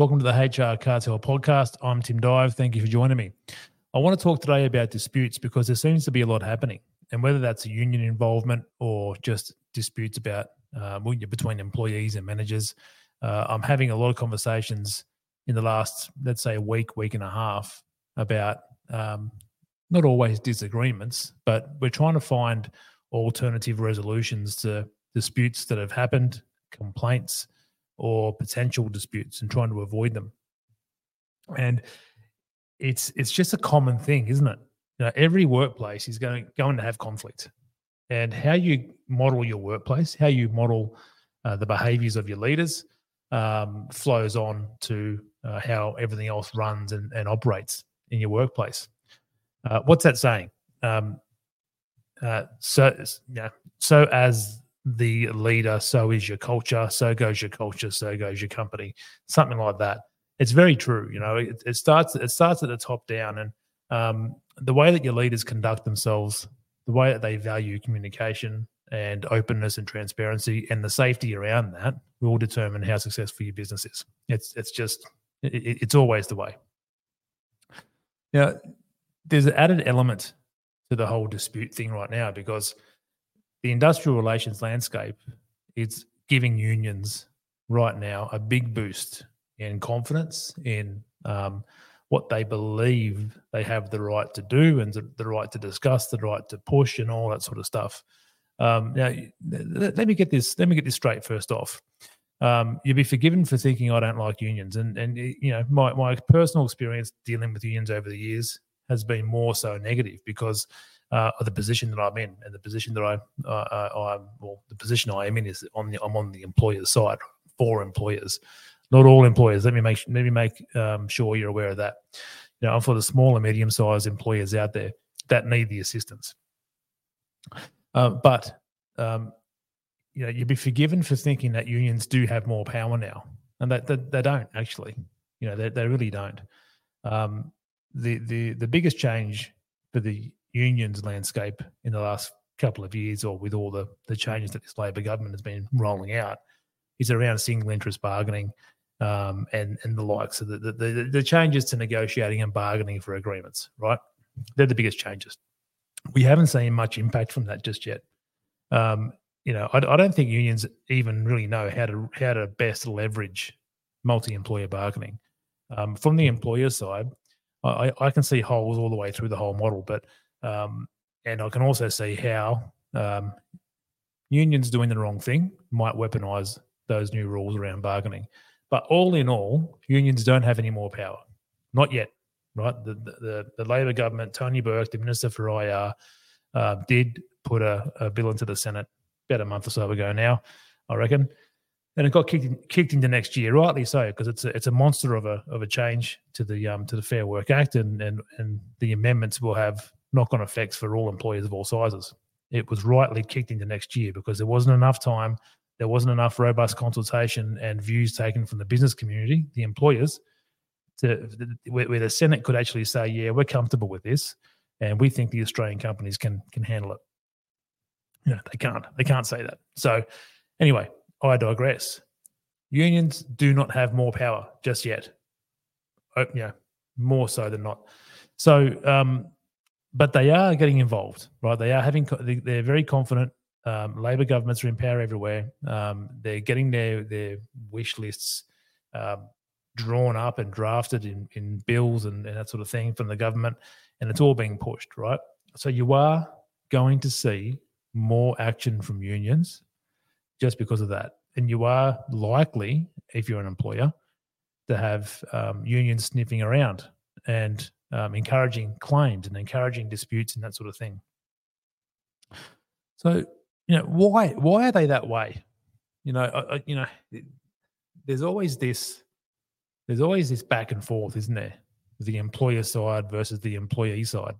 Welcome to the HR Cartel podcast. I'm Tim Dive. Thank you for joining me. I want to talk today about disputes because there seems to be a lot happening, and whether that's a union involvement or just disputes about uh, between employees and managers, uh, I'm having a lot of conversations in the last, let's say, week, week and a half about um, not always disagreements, but we're trying to find alternative resolutions to disputes that have happened, complaints, or potential disputes, and trying to avoid them. And it's it's just a common thing, isn't it? You know, every workplace is going going to have conflict, and how you model your workplace, how you model uh, the behaviors of your leaders, um, flows on to uh, how everything else runs and, and operates in your workplace. Uh, what's that saying? Um, uh, so, yeah, so as the leader, so is your culture. So goes your culture. So goes your company. Something like that. It's very true. You know, it, it starts. It starts at the top down, and um, the way that your leaders conduct themselves, the way that they value communication and openness and transparency, and the safety around that will determine how successful your business is. It's it's just it, it's always the way. Now, there's an added element to the whole dispute thing right now because the industrial relations landscape is giving unions right now a big boost in confidence in um, what they believe they have the right to do and the right to discuss, the right to push, and all that sort of stuff. Um, now, let me get this. Let me get this straight first off. Um, you'll be forgiven for thinking I don't like unions, and and you know my my personal experience dealing with unions over the years has been more so negative because uh, of the position that I'm in, and the position that I, uh, I well, the position I am in is on the I'm on the employer's side for employers, not all employers. Let me make let me make um, sure you're aware of that. You know, for the small and medium sized employers out there that need the assistance. Uh, but um, you know, you'd be forgiven for thinking that unions do have more power now, and that, that they don't actually. You know, they, they really don't. Um, the the the biggest change for the unions landscape in the last couple of years, or with all the the changes that this Labor government has been rolling out, is around single interest bargaining um, and and the likes of the, the the, the changes to negotiating and bargaining for agreements. Right, they're the biggest changes. We haven't seen much impact from that just yet. Um, you know, I, I don't think unions even really know how to how to best leverage multi-employer bargaining. Um, from the employer side, I, I can see holes all the way through the whole model, but um, and I can also see how um, unions doing the wrong thing might weaponize those new rules around bargaining. But all in all, unions don't have any more power, not yet. Right, the the, the Labor government, Tony Burke, the Minister for IR, uh, did put a, a bill into the Senate about a month or so ago now, I reckon, and it got kicked kicked into next year, rightly so, because it's a it's a monster of a of a change to the um to the Fair Work Act, and and and the amendments will have knock on effects for all employers of all sizes. It was rightly kicked into next year because there wasn't enough time, there wasn't enough robust consultation and views taken from the business community, the employers, to where, where the Senate could actually say, yeah, we're comfortable with this, and we think the Australian companies can can handle it. You know, they can't. They can't say that. So, anyway, I digress. Unions do not have more power just yet. Oh, yeah, more so than not. So, um, but they are getting involved, right? They are having, they're very confident. Um, Labor governments are in power everywhere. Um, they're getting their their wish lists um, drawn up and drafted in, in bills and, and that sort of thing from the government, and it's all being pushed, right? So you are going to see more action from unions just because of that, and you are likely, if you're an employer, to have um, unions sniffing around and um, encouraging claims and encouraging disputes and that sort of thing. So, you know, why why are they that way? You know, uh, you know, there's always this there's always this back and forth, isn't there? The employer side versus the employee side,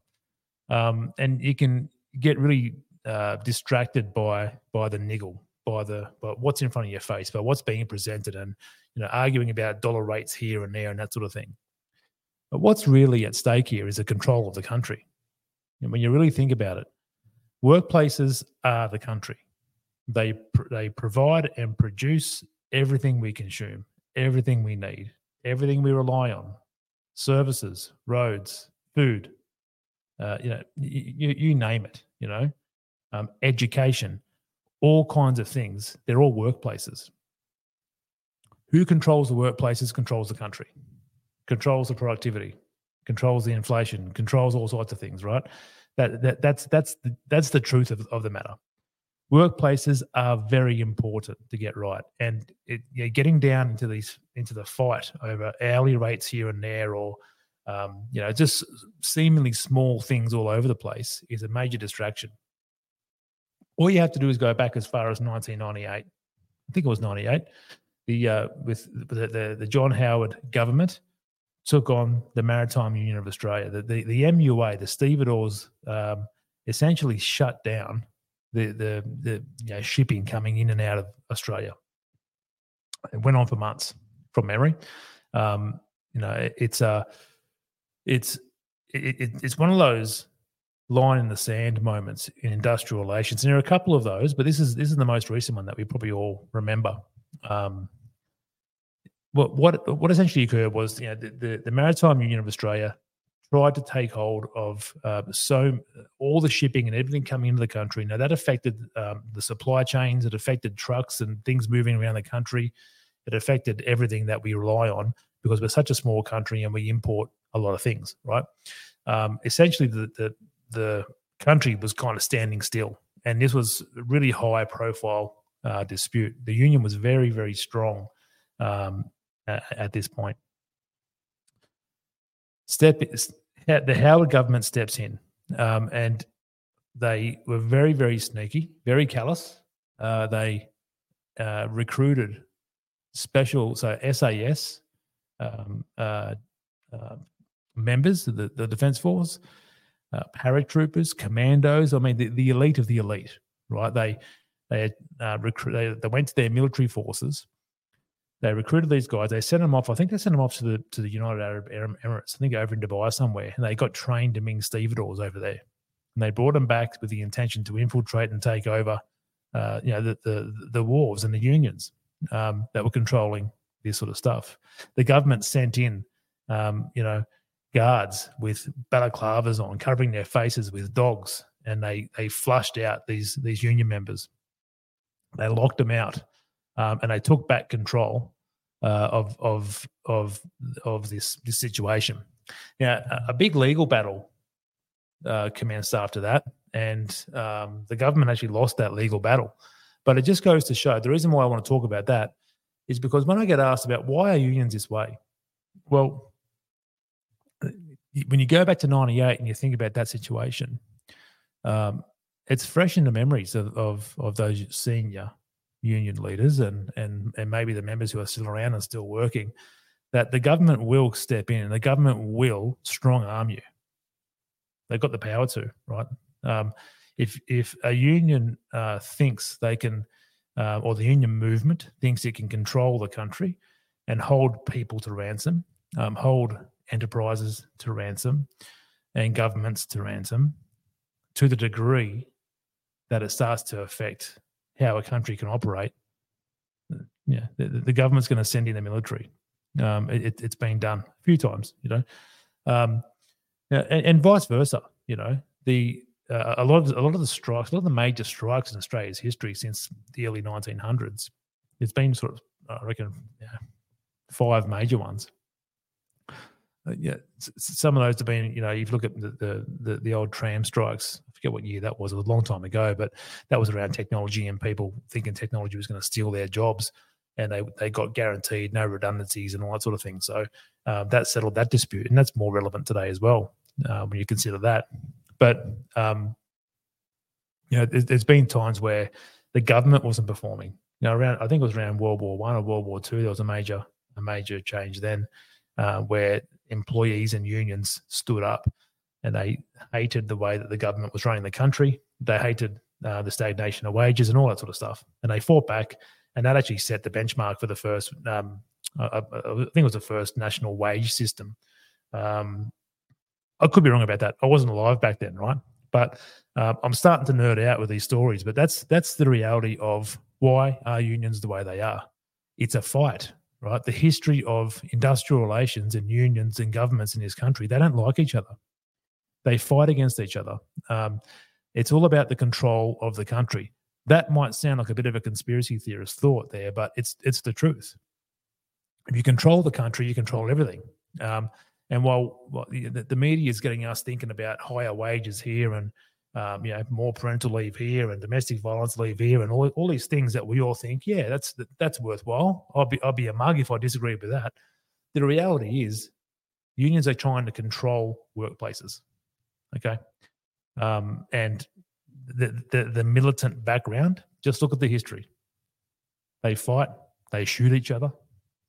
um, and you can get really uh, distracted by by the niggle, by the by what's in front of your face, by what's being presented, and you know, arguing about dollar rates here and there and that sort of thing. But what's really at stake here is the control of the country. And when you really think about it, workplaces are the country. They they provide and produce everything we consume, everything we need. everything we rely on, services, roads, food, uh, you know, you, you name it, you know, um, education, all kinds of things. They're all workplaces. Who controls the workplaces controls the country, controls the productivity, controls the inflation, controls all sorts of things, right? That, that that's that's the, that's the truth of, of the matter. Workplaces are very important to get right, and it, you know, getting down into these into the fight over hourly rates here and there, or um, you know, just seemingly small things all over the place, is a major distraction. All you have to do is go back as far as 1998. I think it was 98. The uh, with the, the the John Howard government took on the Maritime Union of Australia. The, the, the MUA, the stevedores, um, essentially shut down the, the, the you know, shipping coming in and out of Australia. It went on for months from memory. Um, you know, it, it's a, uh, it's, it, it's one of those line in the sand moments in industrial relations. And there are a couple of those, but this is this is the most recent one that we probably all remember. Um, what what what essentially occurred was you know the, the, the Maritime Union of Australia tried to take hold of uh, so all the shipping and everything coming into the country. Now that affected um, the supply chains. It affected trucks and things moving around the country. It affected everything that we rely on because we're such a small country and we import a lot of things. Right. Um, essentially, the, the the country was kind of standing still, and this was a really high profile uh, dispute. The union was very very strong. Um, at, this point. Step the Howard government steps in, um, and they were very, very sneaky, very callous. Uh, they uh, recruited special, so SAS um, uh, uh, members of the, the Defence Force, uh, paratroopers, commandos. I mean, the, the elite of the elite, right? They they uh, recruit. They, they went to their military forces they recruited these guys. They sent them off. I think they sent them off to the to the United Arab Emirates. I think over in Dubai somewhere. And they got trained to Ming stevedores over there. And they brought them back with the intention to infiltrate and take over, uh, you know, the the the wharves and the unions um, that were controlling this sort of stuff. The government sent in, um, you know, guards with balaclavas on, covering their faces with dogs, and they they flushed out these these union members. They locked them out um, and they took back control uh, of of of of this this situation. Now, a, big legal battle uh, commenced after that, and um, the government actually lost that legal battle. But it just goes to show the reason why I want to talk about that is because when I get asked about why are unions this way, well, when you go back to '98 and you think about that situation, um, it's fresh in the memories of, of, of those senior union leaders and and and maybe the members who are still around and still working that the government will step in and the government will strong arm you. They've got the power to right? Um, if if a union uh, thinks they can uh, or the union movement thinks it can control the country and hold people to ransom um, hold enterprises to ransom and governments to ransom to the degree that it starts to affect how a country can operate, yeah, the, the government's going to send in the military. Um, it, has been done a few times, you know, um, and, and, vice versa. You know, the uh, a lot of a lot of the strikes, a lot of the major strikes in Australia's history since the early 1900s, it's been sort of, I reckon, yeah, five major ones. Uh, yeah, some of those have been, you know, if you look at the, the, the the old tram strikes. Forget what year that was. It was a long time ago, but that was around technology and people thinking technology was going to steal their jobs, and they they got guaranteed no redundancies and all that sort of thing. So uh, that settled that dispute, and that's more relevant today as well uh, when you consider that. But um, you know, there's, there's been times where the government wasn't performing. You know, around I think it was around World War One or World War Two. There was a major a major change then uh, where employees and unions stood up and they hated the way that the government was running the country. They hated uh, the stagnation of wages and all that sort of stuff. And they fought back, and that actually set the benchmark for the first. Um, I, I, think it was the first national wage system. Um, I could be wrong about that. I wasn't alive back then, right? But uh, I'm starting to nerd out with these stories. But that's that's the reality of why are unions the way they are. It's a fight right? The history of industrial relations and unions and governments in this country, they don't like each other. They fight against each other. Um, it's all about the control of the country. That might sound like a bit of a conspiracy theorist thought there, but it's it's the truth. If you control the country, you control everything. Um, and while, the, the, media is getting us thinking about higher wages here and um, you know more parental leave here and domestic violence leave here and all, all these things that we all think, yeah, that's that's worthwhile. I'll be I'll be a mug if I disagree with that. The reality is, unions are trying to control workplaces. Okay, um, and the, the the militant background. Just look at the history. They fight. They shoot each other.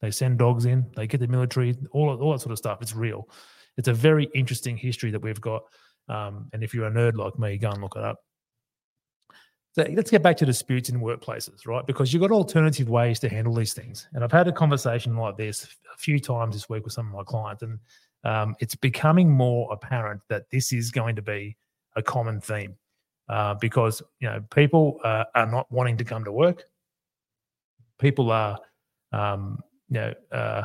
They send dogs in. They get the military. All all that sort of stuff. It's real. It's a very interesting history that we've got. Um, and if you're a nerd like me, go and look it up. So let's get back to disputes in workplaces, right? Because you've got alternative ways to handle these things. And I've had a conversation like this a few times this week with some of my clients, and um, it's becoming more apparent that this is going to be a common theme uh, because you know people uh, are not wanting to come to work. People are, um, you know, uh,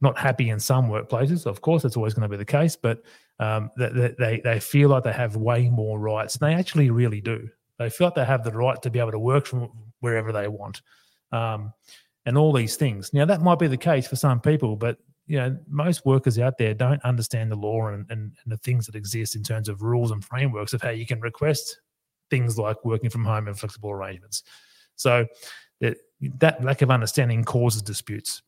not happy in some workplaces. Of course, that's always going to be the case, but um, they, they they feel like they have way more rights. They actually really do. They feel like they have the right to be able to work from wherever they want, um, and all these things. Now that might be the case for some people, but you know, most workers out there don't understand the law and, and, and, the things that exist in terms of rules and frameworks of how you can request things like working from home and flexible arrangements. So that, that lack of understanding causes disputes.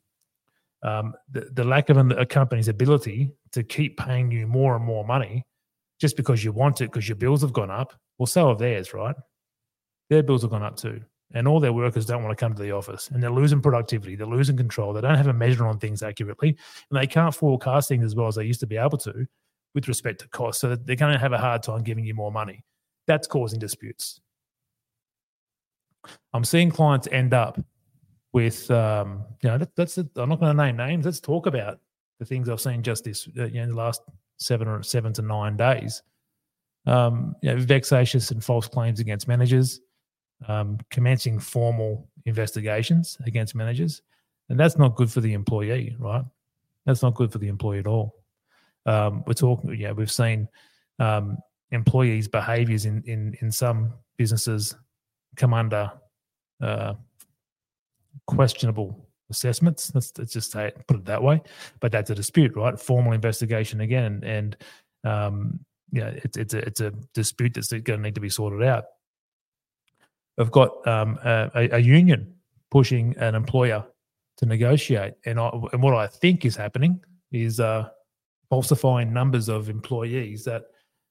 Um, the, the, lack of a company's ability to keep paying you more and more money just because you want it because your bills have gone up. Well, so have theirs, right? Their bills have gone up too and all their workers don't want to come to the office and they're losing productivity they're losing control they don't have a measure on things accurately and they can't forecast things as well as they used to be able to with respect to cost so they're going to have a hard time giving you more money. That's causing disputes. I'm seeing clients end up with um, you know that, that's i'm not going to name names let's talk about the things i've seen just this uh, you know the last seven or seven to nine days. Um, you know, vexatious and false claims against managers um, commencing formal investigations against managers, and that's not good for the employee, right? That's not good for the employee at all. Um, we're talking, yeah, we've seen um, employees' behaviours in in in some businesses come under uh, questionable assessments. Let's, let's just say it, put it that way. But that's a dispute, right? Formal investigation again, and um, yeah, it's it's a it's a dispute that's going to need to be sorted out have got um, a, a, union pushing an employer to negotiate. And, I, and what I think is happening is uh, falsifying numbers of employees that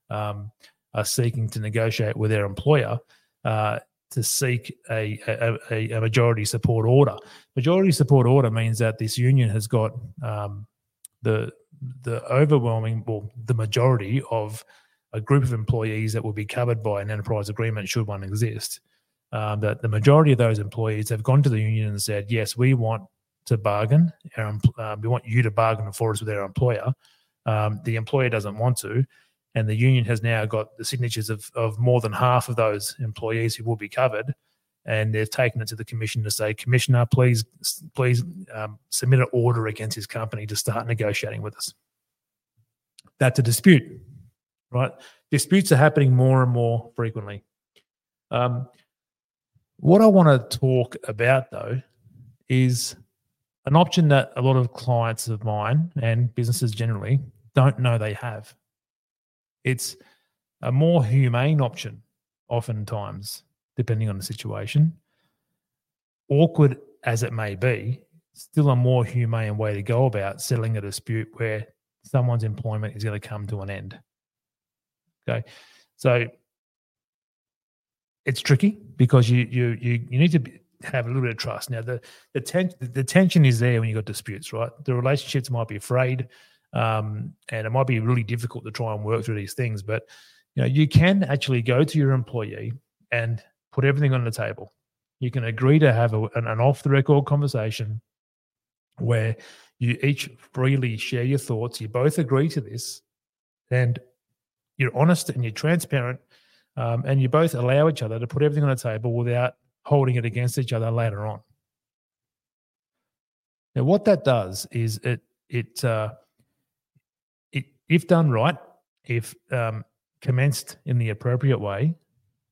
um, are seeking to negotiate with their employer uh, to seek a, a, a, majority support order. Majority support order means that this union has got um, the the overwhelming, well, the majority of a group of employees that will be covered by an enterprise agreement should one exist um, that the majority of those employees have gone to the union and said, yes, we want to bargain. Our, uh, we want you to bargain for us with our employer. Um, the employer doesn't want to. And the union has now got the signatures of, of more than half of those employees who will be covered. And they've taken it to the commission to say, Commissioner, please, please um, submit an order against his company to start negotiating with us. That's a dispute, right? Disputes are happening more and more frequently. Um, what I want to talk about though is an option that a lot of clients of mine and businesses generally don't know they have. It's a more humane option, oftentimes, depending on the situation. Awkward as it may be, still a more humane way to go about settling a dispute where someone's employment is going to come to an end. Okay. So it's tricky because you you you you need to be, have a little bit of trust. Now the the, ten, the tension is there when you've got disputes, right? The relationships might be afraid, um, and it might be really difficult to try and work through these things. But you know you can actually go to your employee and put everything on the table. You can agree to have a, an, an off the record conversation where you each freely share your thoughts. You both agree to this, and you're honest and you're transparent um, and you both allow each other to put everything on the table without holding it against each other later on. Now, what that does is it it uh, it if done right, if um, commenced in the appropriate way,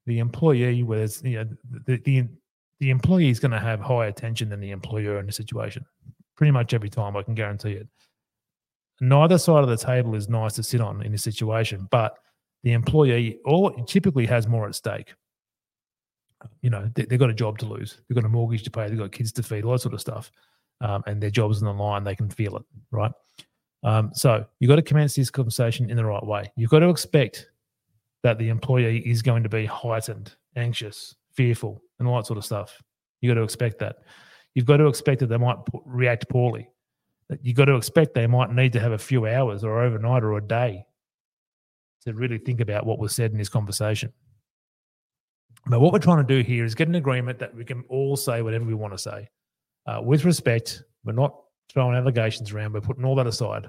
the employee was you know the the, the employee is going to have higher attention than the employer in the situation. Pretty much every time, I can guarantee it. Neither side of the table is nice to sit on in this situation, but the employee or typically has more at stake. You know, they, have got a job to lose, they've got a mortgage to pay, they've got kids to feed, all that sort of stuff um, and their job's on the line, they can feel it, right? Um, so you've got to commence this conversation in the right way. You've got to expect that the employee is going to be heightened, anxious, fearful, and all that sort of stuff. You've got to expect that. You've got to expect that they might react poorly. You've got to expect they might need to have a few hours or overnight or a day to really think about what was said in this conversation. But what we're trying to do here is get an agreement that we can all say whatever we want to say uh, with respect, we're not throwing allegations around, we're putting all that aside.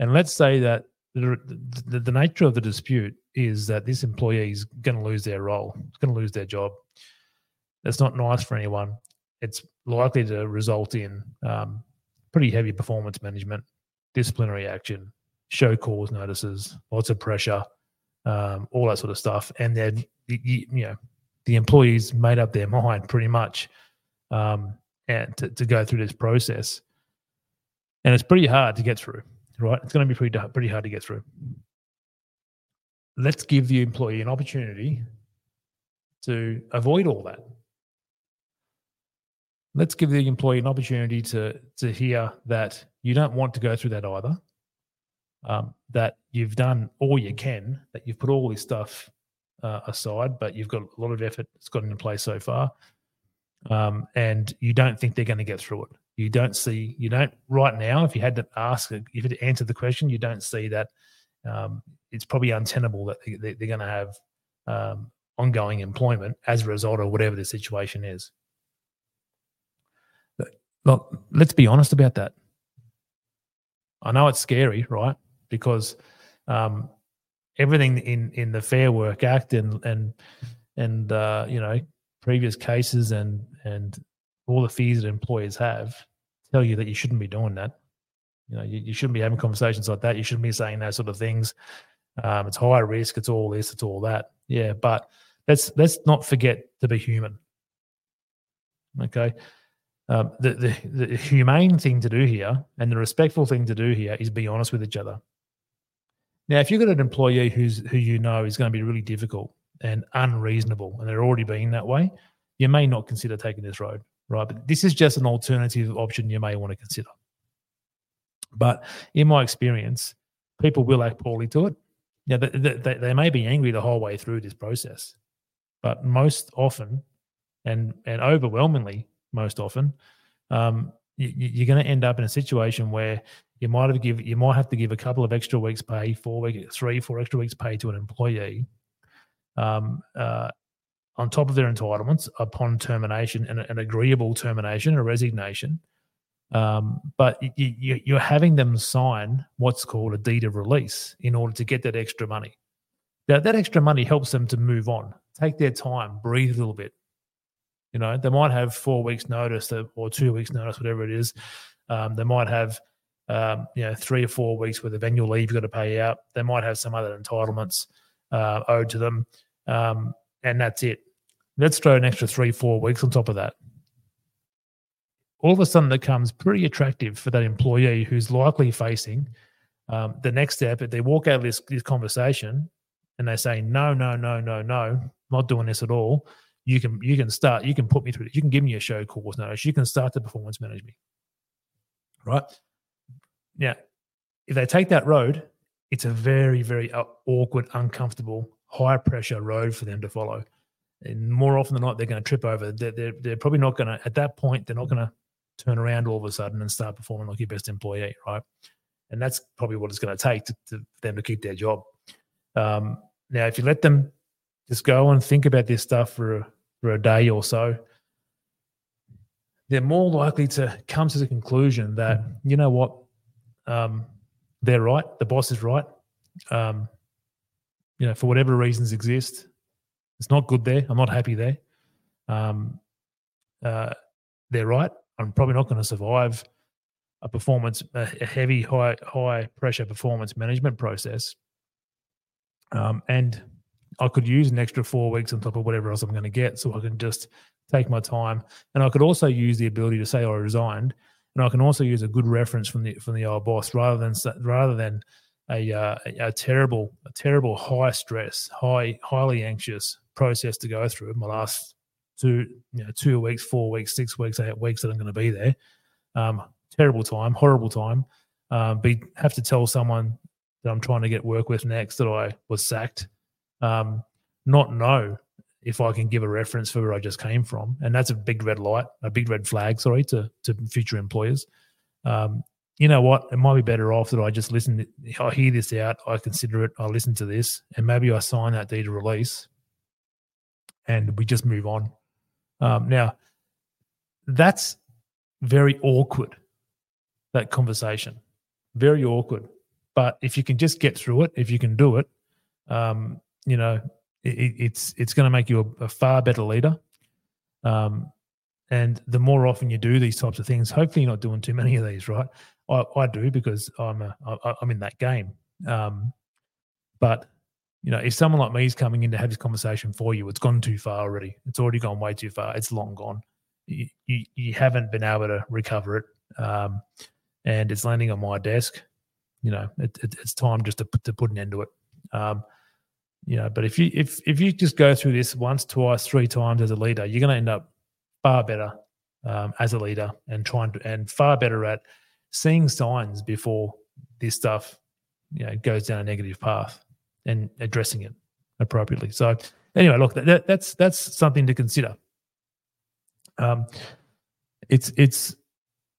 And let's say that the, the, the nature of the dispute is that this employee is going to lose their role, it's going to lose their job. That's not nice for anyone. It's likely to result in um, pretty heavy performance management, disciplinary action, show cause notices, lots of pressure, um, all that sort of stuff. And then, you, you know, the employees made up their mind pretty much um, and to, to go through this process. And it's pretty hard to get through, right? It's going to be pretty, pretty hard to get through. Let's give the employee an opportunity to avoid all that. Let's give the employee an opportunity to, to hear that you don't want to go through that either, um, that you've done all you can, that you've put all this stuff uh, aside, but you've got a lot of effort that's gotten in place so far um, and you don't think they're going to get through it. You don't see, you don't right now. If you had to ask, if you had to answer the question, you don't see that um, it's probably untenable that they, are going to have um, ongoing employment as a result of whatever the situation is. Look, let's be honest about that. I know it's scary, right? Because um, everything in in the Fair Work Act and and and uh, you know previous cases and and all the fees that employers have tell you that you shouldn't be doing that. You know, you, you shouldn't be having conversations like that. You shouldn't be saying those sort of things. Um, it's high risk. It's all this. It's all that. Yeah, but let's let's not forget to be human. Okay, um, the, the the humane thing to do here and the respectful thing to do here is be honest with each other. Now, if you've got an employee who's who you know is going to be really difficult and unreasonable, and they're already being that way, you may not consider taking this road, right? But this is just an alternative option you may want to consider. But in my experience, people will act poorly to it. Yeah, they, they, they may be angry the whole way through this process, but most often, and and overwhelmingly, most often, um, you're going to end up in a situation where you might have give you might have to give a couple of extra weeks pay, four week, three, four extra weeks pay to an employee um, uh, on top of their entitlements upon termination and an agreeable termination, a resignation. Um, but you, you're having them sign what's called a deed of release in order to get that extra money. Now, that extra money helps them to move on, take their time, breathe a little bit. You know, they might have four weeks' notice or two weeks' notice, whatever it is. Um, they might have, um, you know, three or four weeks worth of annual leave you've got to pay out. They might have some other entitlements uh, owed to them um, and that's it. Let's throw an extra three, four weeks on top of that. All of a sudden, it becomes pretty attractive for that employee who's likely facing um, the next step. If they walk out of this, this conversation and they say, "No, no, no, no, no, not doing this at all," you can you can start. You can put me through. You can give me a show cause notice. You can start to performance manage me. Right now, if they take that road, it's a very, very uh, awkward, uncomfortable high pressure road for them to follow. And more often than not, they're going to trip over. They're, they're, they're probably not going to, at that point, they're not going to turn around all of a sudden and start performing like your best employee, right? And that's probably what it's going to take to, to them to keep their job. Um, now, if you let them just go and think about this stuff for for a day or so, they're more likely to come to the conclusion that you know what, um, they're right. The boss is right. Um, you know, for whatever reasons exist. It's not good there. I'm not happy there. Um, uh, they're right. I'm probably not going to survive a performance, a, heavy, high, high pressure performance management process. Um, and I could use an extra four weeks on top of whatever else I'm going to get, so I can just take my time. And I could also use the ability to say I resigned, and I can also use a good reference from the from the old boss rather than rather than a, uh, a, terrible a terrible high stress, high highly anxious process to go through. My last two you know two weeks, four weeks, six weeks, eight weeks that I'm going to be there. Um, terrible time, horrible time. Um, be have to tell someone that I'm trying to get work with next that I was sacked. Um, not know if I can give a reference for where I just came from, and that's a big red light, a big red flag. Sorry to to future employers. Um, you know what? It might be better off that I just listen. I hear this out. I consider it. I listen to this, and maybe I sign that deed of release, and we just move on. Um, now, that's very awkward. That conversation, very awkward. But if you can just get through it, if you can do it, um, you know, it, it's it's going to make you a, a, far better leader. Um, and the more often you do these types of things, hopefully you're not doing too many of these, right? I, I do because I'm a, I, I'm in that game. Um, but you know, if someone like me is coming in to have this conversation for you, it's gone too far already. It's already gone way too far. It's long gone. You you, you haven't been able to recover it, um, and it's landing on my desk. You know, it, it, it's time just to to put an end to it. Um, you know, but if you if if you just go through this once, twice, three times as a leader, you're going to end up far better um, as a leader and trying to and far better at seeing signs before this stuff you know goes down a negative path and addressing it appropriately. So anyway, look, that, that's that's something to consider. Um, it's it's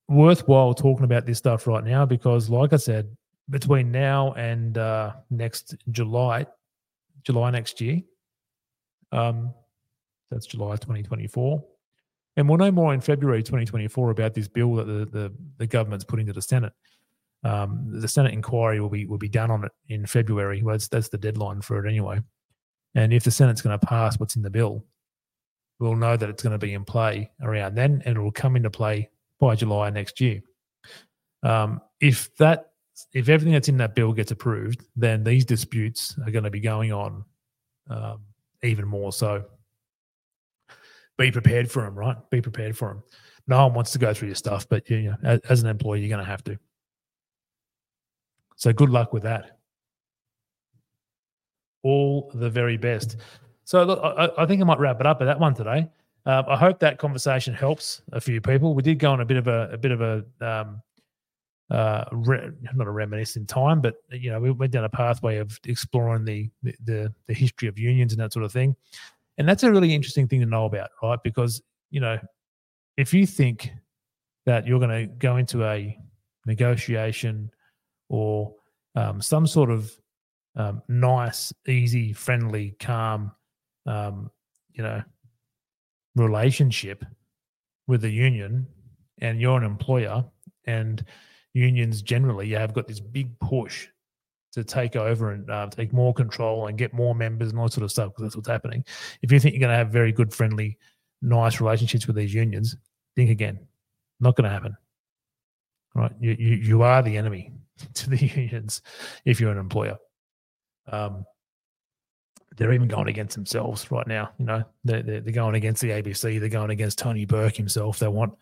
worthwhile talking about this stuff right now because, like I said, between now and uh, next July, July next year, um, that's July 2024. And we'll know more in February 2024 about this bill that the, the, the government's putting to the Senate. Um, the Senate inquiry will be will be done on it in February. Well, that's, that's the deadline for it anyway. And if the Senate's going to pass what's in the bill, we'll know that it's going to be in play around then, and it will come into play by July next year. Um, if that if everything that's in that bill gets approved, then these disputes are going to be going on um, even more so be prepared for them, right? Be prepared for them. No one wants to go through your stuff, but you know, as, as an employee, you're going to have to. So good luck with that. All the very best. So look, I, I think I might wrap it up at that one today. Uh, I hope that conversation helps a few people. We did go on a bit of a, a bit of a um, uh, re- not a reminisce in time, but you know we went down a pathway of exploring the, the the history of unions and that sort of thing. And that's a really interesting thing to know about, right? Because, you know, if you think that you're going to go into a negotiation or um, some sort of um, nice, easy, friendly, calm, um, you know, relationship with the union and you're an employer and unions generally you have got this big push to take over and uh, take more control and get more members and all sort of stuff because that's what's happening. If you think you're going to have very good, friendly, nice relationships with these unions, think again. Not going to happen. Right? You, you you are the enemy to the unions if you're an employer. Um, they're even going against themselves right now. You know, they're, they're, they're going against the ABC. They're going against Tony Burke himself. They want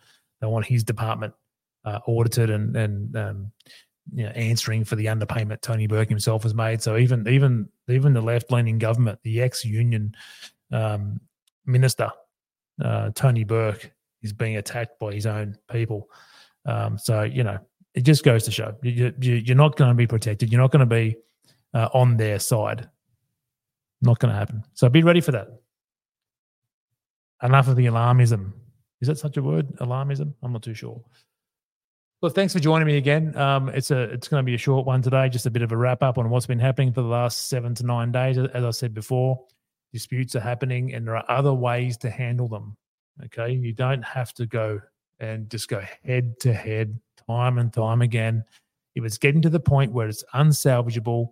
they want his department uh, audited and and um, you know, answering for the underpayment Tony Burke himself has made. So even even even the left leaning government, the ex union um, minister uh, Tony Burke is being attacked by his own people. Um, so you know it just goes to show you, you, are not going to be protected. You're not going to be uh, on their side. Not going to happen. So be ready for that. Enough of the alarmism. Is that such a word? Alarmism? I'm not too sure. Well, thanks for joining me again. Um, it's a it's going to be a short one today, just a bit of a wrap up on what's been happening for the last seven to nine days. As I said before, disputes are happening, and there are other ways to handle them. Okay, you don't have to go and just go head to head time and time again. If it's getting to the point where it's unsalvageable,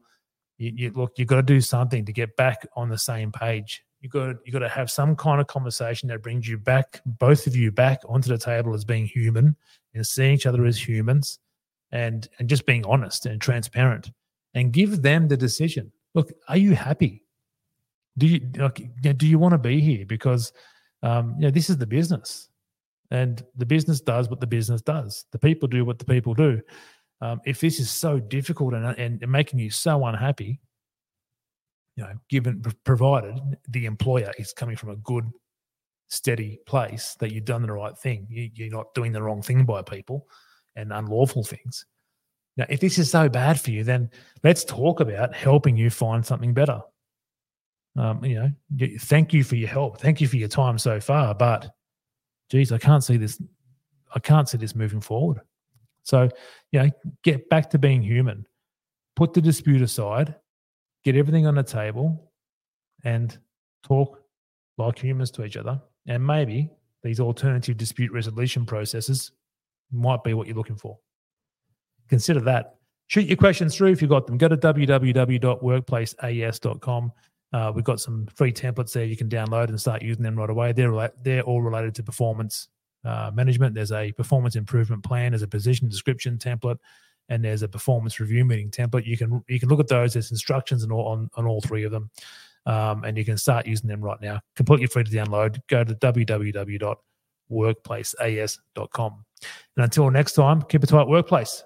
you, you look, you've got to do something to get back on the same page you got you got to have some kind of conversation that brings you back, both of you back onto the table as being human and seeing each other as humans, and and just being honest and transparent, and give them the decision. Look, are you happy? Do you like, do you want to be here? Because um, you know this is the business, and the business does what the business does. The people do what the people do. Um, if this is so difficult and, and making you so unhappy, you know, given provided the employer is coming from a good, steady place that you've done the right thing, you, are not doing the wrong thing by people and unlawful things. Now, if this is so bad for you, then let's talk about helping you find something better. Um, you know, thank you for your help. Thank you for your time so far, but geez, I can't see this. I can't see this moving forward. So, you know, get back to being human. Put the dispute aside get everything on the table and talk like humans to each other. And maybe these alternative dispute resolution processes might be what you're looking for. Consider that. Shoot your questions through if you've got them. Go to www.workplaceas.com. Uh, we've got some free templates there you can download and start using them right away. They're, they're all related to performance uh, management. There's a performance improvement plan, there's a position description template, and there's a performance review meeting template. You can you can look at those. There's instructions on all, on, on all three of them, um, and you can start using them right now. Completely free to download. Go to www.workplaceas.com. And until next time, keep a tight workplace.